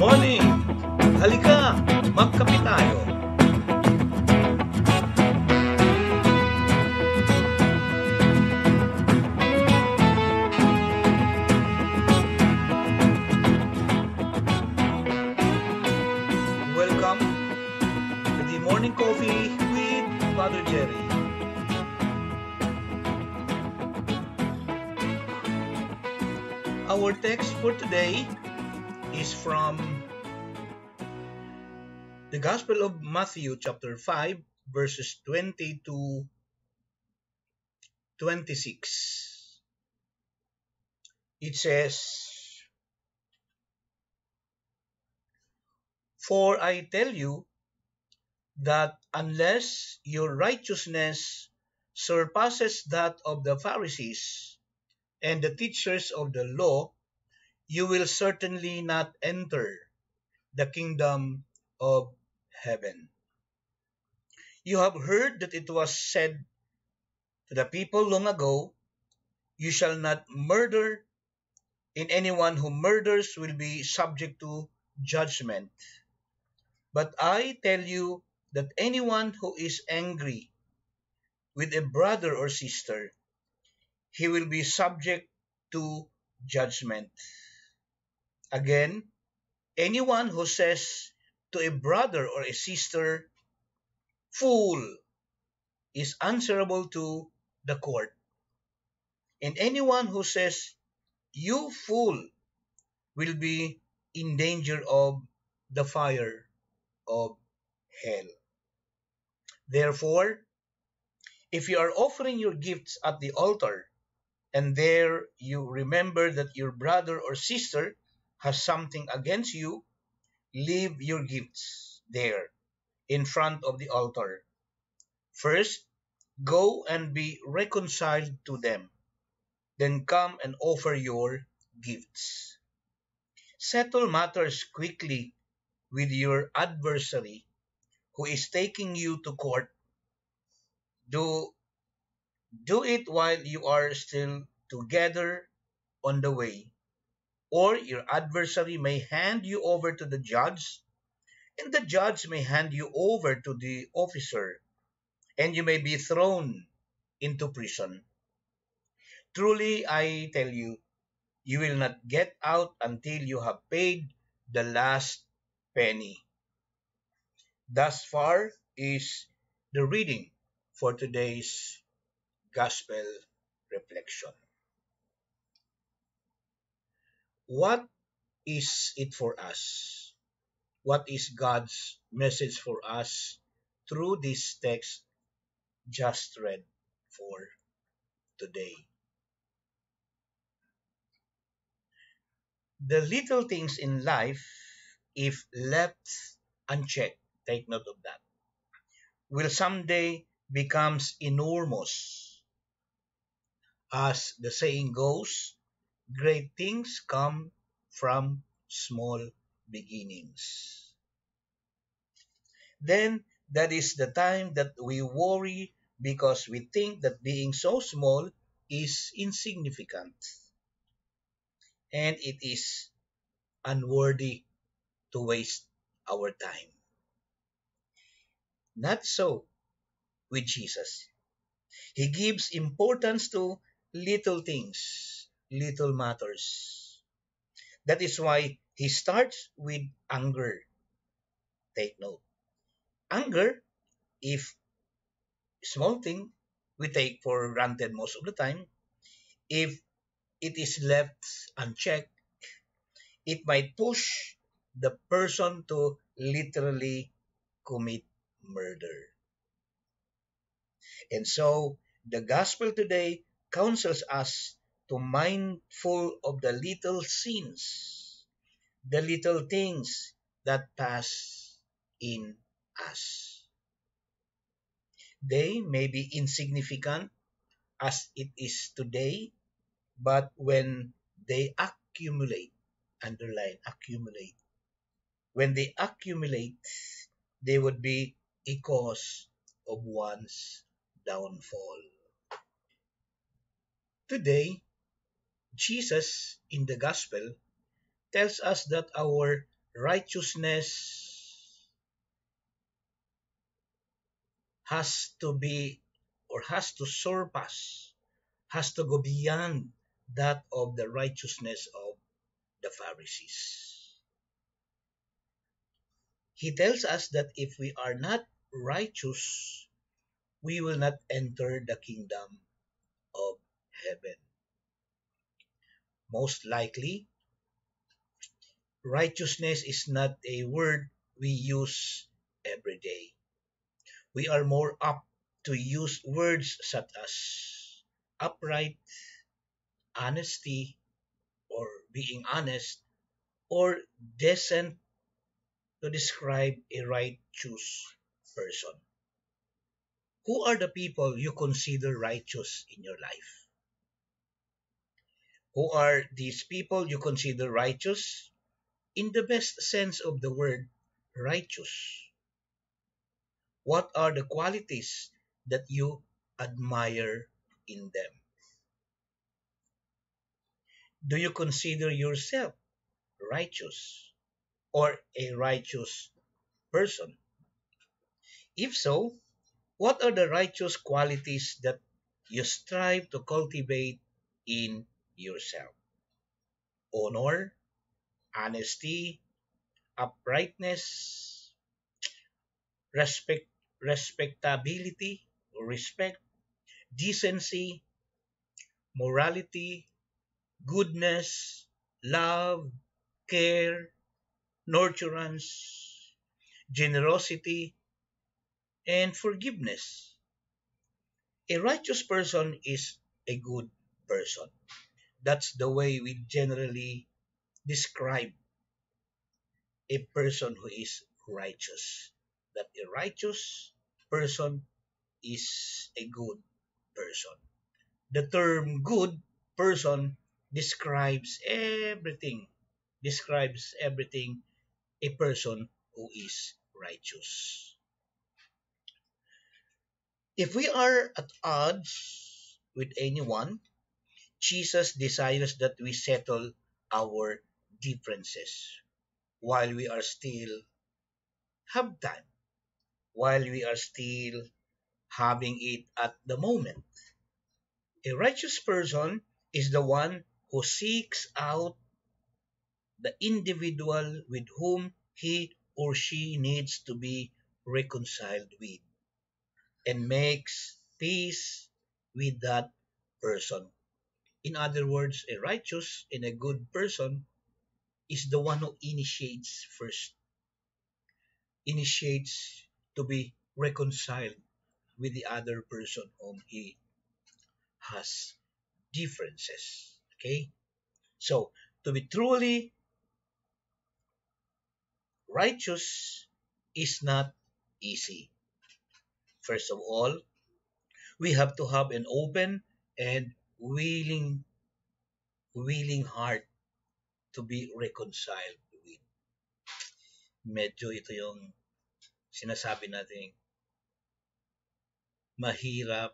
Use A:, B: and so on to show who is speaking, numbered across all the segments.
A: morning! Halika, magkape tayo. Welcome to the morning coffee with Father Jerry. Our text for today is from the Gospel of Matthew, chapter 5, verses 20 to 26. It says, For I tell you that unless your righteousness surpasses that of the Pharisees and the teachers of the law, you will certainly not enter the kingdom of heaven. You have heard that it was said to the people long ago, You shall not murder, and anyone who murders will be subject to judgment. But I tell you that anyone who is angry with a brother or sister, he will be subject to judgment. Again, anyone who says to a brother or a sister, fool, is answerable to the court. And anyone who says, you fool, will be in danger of the fire of hell. Therefore, if you are offering your gifts at the altar, and there you remember that your brother or sister has something against you, leave your gifts there in front of the altar. First, go and be reconciled to them. Then come and offer your gifts. Settle matters quickly with your adversary who is taking you to court. Do, do it while you are still together on the way or your adversary may hand you over to the judge, and the judge may hand you over to the officer, and you may be thrown into prison. Truly, I tell you, you will not get out until you have paid the last penny. Thus far is the reading for today's Gospel reflection. What is it for us? What is God's message for us through this text just read for today? The little things in life, if left unchecked, take note of that, will someday becomes enormous. As the saying goes, Great things come from small beginnings. Then that is the time that we worry because we think that being so small is insignificant and it is unworthy to waste our time. Not so with Jesus. He gives importance to little things little matters. That is why he starts with anger. Take note. Anger, if small thing, we take for granted most of the time. If it is left unchecked, it might push the person to literally commit murder. And so, the gospel today counsels us to mindful of the little sins, the little things that pass in us. They may be insignificant as it is today, but when they accumulate, underline accumulate, when they accumulate, they would be a cause of one's downfall. Today, Jesus in the gospel tells us that our righteousness has to be or has to surpass, has to go beyond that of the righteousness of the Pharisees. He tells us that if we are not righteous, we will not enter the kingdom of heaven. Most likely, righteousness is not a word we use every day. We are more apt to use words such as upright, honesty, or being honest, or decent to describe a righteous person. Who are the people you consider righteous in your life? Who are these people you consider righteous? In the best sense of the word, righteous. What are the qualities that you admire in them? Do you consider yourself righteous or a righteous person? If so, what are the righteous qualities that you strive to cultivate in yourself? Honor, honesty, uprightness, respect, respectability, respect, decency, morality, goodness, love, care, nurturance, generosity, and forgiveness. A righteous person is a good person. That's the way we generally describe a person who is righteous. That a righteous person is a good person. The term good person describes everything, describes everything a person who is righteous. If we are at odds with anyone, Jesus desires that we settle our differences while we are still have time, while we are still having it at the moment. A righteous person is the one who seeks out the individual with whom he or she needs to be reconciled with and makes peace with that person. In other words, a righteous and a good person is the one who initiates first, initiates to be reconciled with the other person whom he has differences. Okay? So, to be truly righteous is not easy. First of all, we have to have an open and willing willing heart to be reconciled with. Medyo ito yung sinasabi natin mahirap,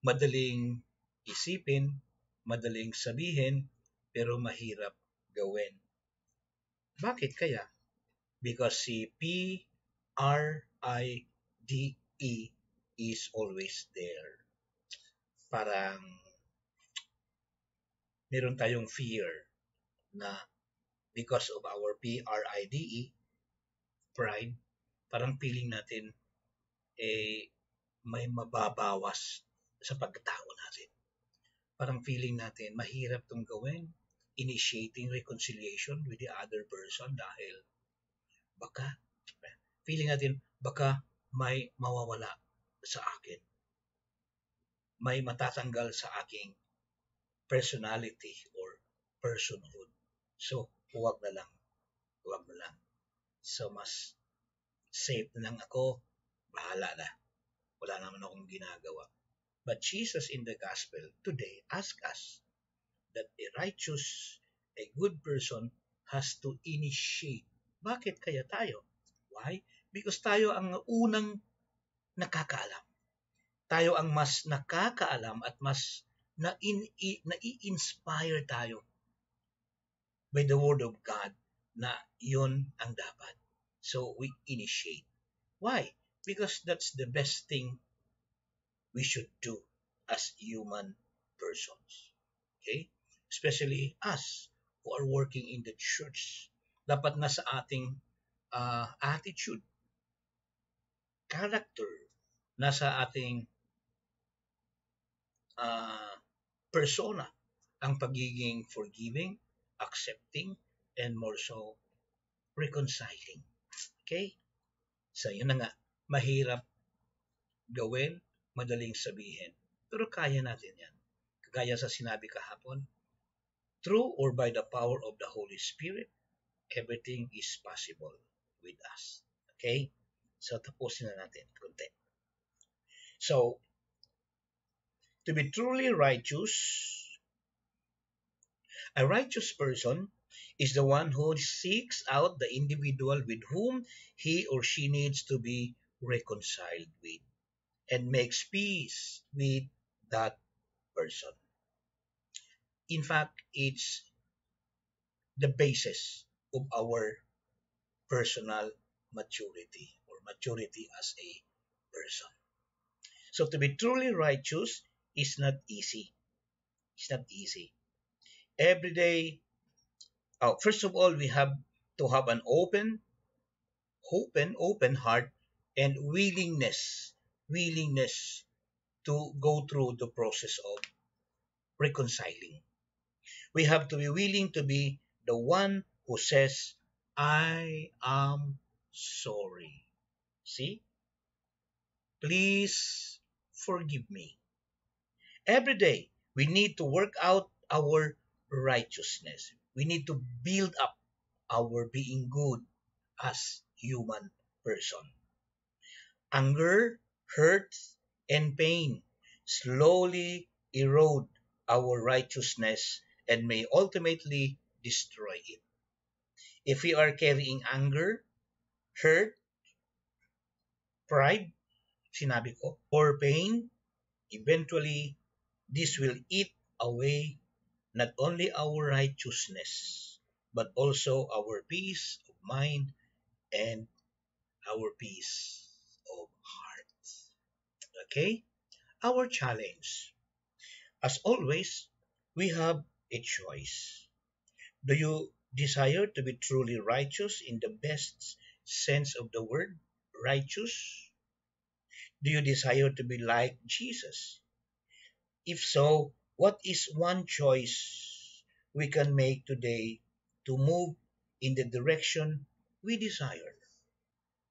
A: madaling isipin, madaling sabihin, pero mahirap gawin. Bakit kaya? Because si P-R-I-D E is always there. Parang meron tayong fear na because of our P-R-I-D-E, pride, parang feeling natin eh may mababawas sa pagkatao natin. Parang feeling natin mahirap tong gawin, initiating reconciliation with the other person dahil baka feeling natin baka may mawawala sa akin. May matatanggal sa aking personality or personhood. So, huwag na lang. Huwag na lang. So, mas safe na lang ako. Bahala na. Wala naman akong ginagawa. But Jesus in the gospel today asks us that a righteous, a good person has to initiate. Bakit kaya tayo? Why? because tayo ang unang nakakaalam. Tayo ang mas nakakaalam at mas na-inspire tayo by the Word of God na yun ang dapat. So we initiate. Why? Because that's the best thing we should do as human persons. Okay? Especially us who are working in the church. Dapat nasa ating uh, attitude, character, nasa ating uh, persona ang pagiging forgiving, accepting, and more so, reconciling. Okay? So, yun na nga. Mahirap gawin, madaling sabihin. Pero kaya natin yan. Kagaya sa sinabi kahapon, through or by the power of the Holy Spirit, everything is possible with us. Okay? So, tapusin na natin konti. So, to be truly righteous, A righteous person is the one who seeks out the individual with whom he or she needs to be reconciled with and makes peace with that person. In fact, it's the basis of our personal maturity or maturity as a person. So to be truly righteous is not easy. It's not easy. Every day oh, first of all we have to have an open open open heart and willingness willingness to go through the process of reconciling. We have to be willing to be the one who says i am sorry. See? Please forgive me every day we need to work out our righteousness. We need to build up our being good as human person. Anger, hurt, and pain slowly erode our righteousness and may ultimately destroy it. If we are carrying anger, hurt, pride, sinabi ko, or pain, eventually this will eat away not only our righteousness, but also our peace of mind and our peace of heart. Okay? Our challenge. As always, we have a choice. Do you desire to be truly righteous in the best sense of the word, righteous? Do you desire to be like Jesus? If so, what is one choice we can make today to move in the direction we desire?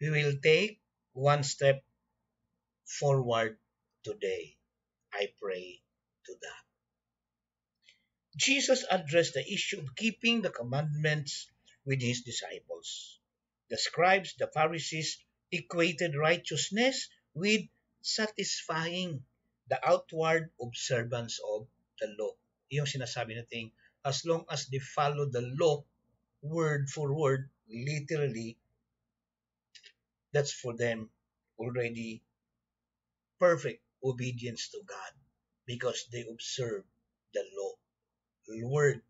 A: We will take one step forward today. I pray to that. Jesus addressed the issue of keeping the commandments with his disciples. The scribes, the Pharisees, equated righteousness with satisfying the outward observance of the law. Yung sinasabi natin, as long as they follow the law, word for word, literally, that's for them already perfect obedience to God because they observe the law, word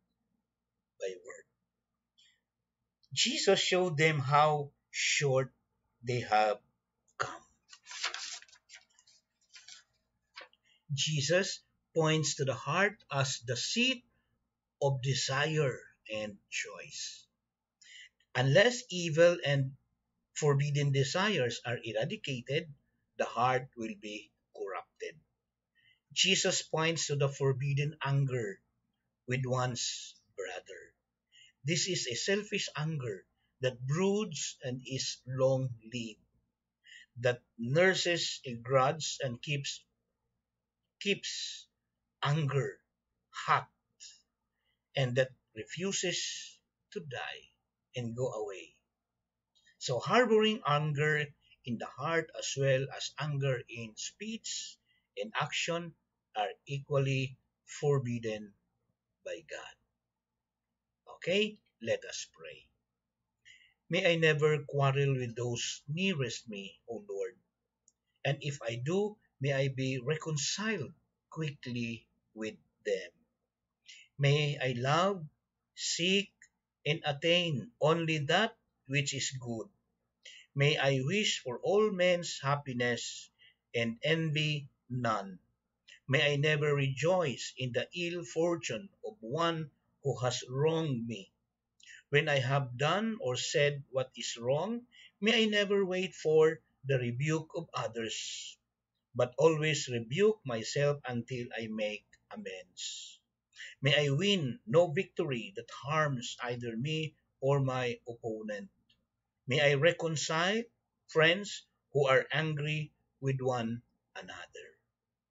A: by word. Jesus showed them how short they have Jesus points to the heart as the seat of desire and choice. Unless evil and forbidden desires are eradicated, the heart will be corrupted. Jesus points to the forbidden anger with one's brother. This is a selfish anger that broods and is long lived, that nurses a grudge and keeps keeps anger hot and that refuses to die and go away. So harboring anger in the heart as well as anger in speech and action are equally forbidden by God. Okay, let us pray. May I never quarrel with those nearest me, O Lord. And if I do, may I be reconciled quickly with them. May I love, seek, and attain only that which is good. May I wish for all men's happiness and envy none. May I never rejoice in the ill fortune of one who has wronged me. When I have done or said what is wrong, may I never wait for the rebuke of others, but always rebuke myself until I make amends. May I win no victory that harms either me or my opponent. May I reconcile friends who are angry with one another.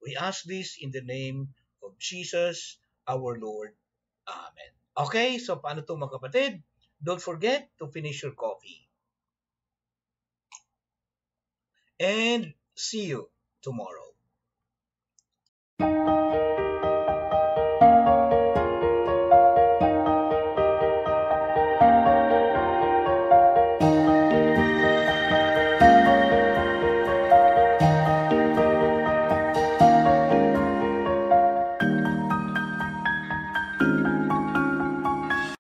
A: We ask this in the name of Jesus, our Lord. Amen. Okay, so paano to mga kapatid? Don't forget to finish your coffee. And see you tomorrow.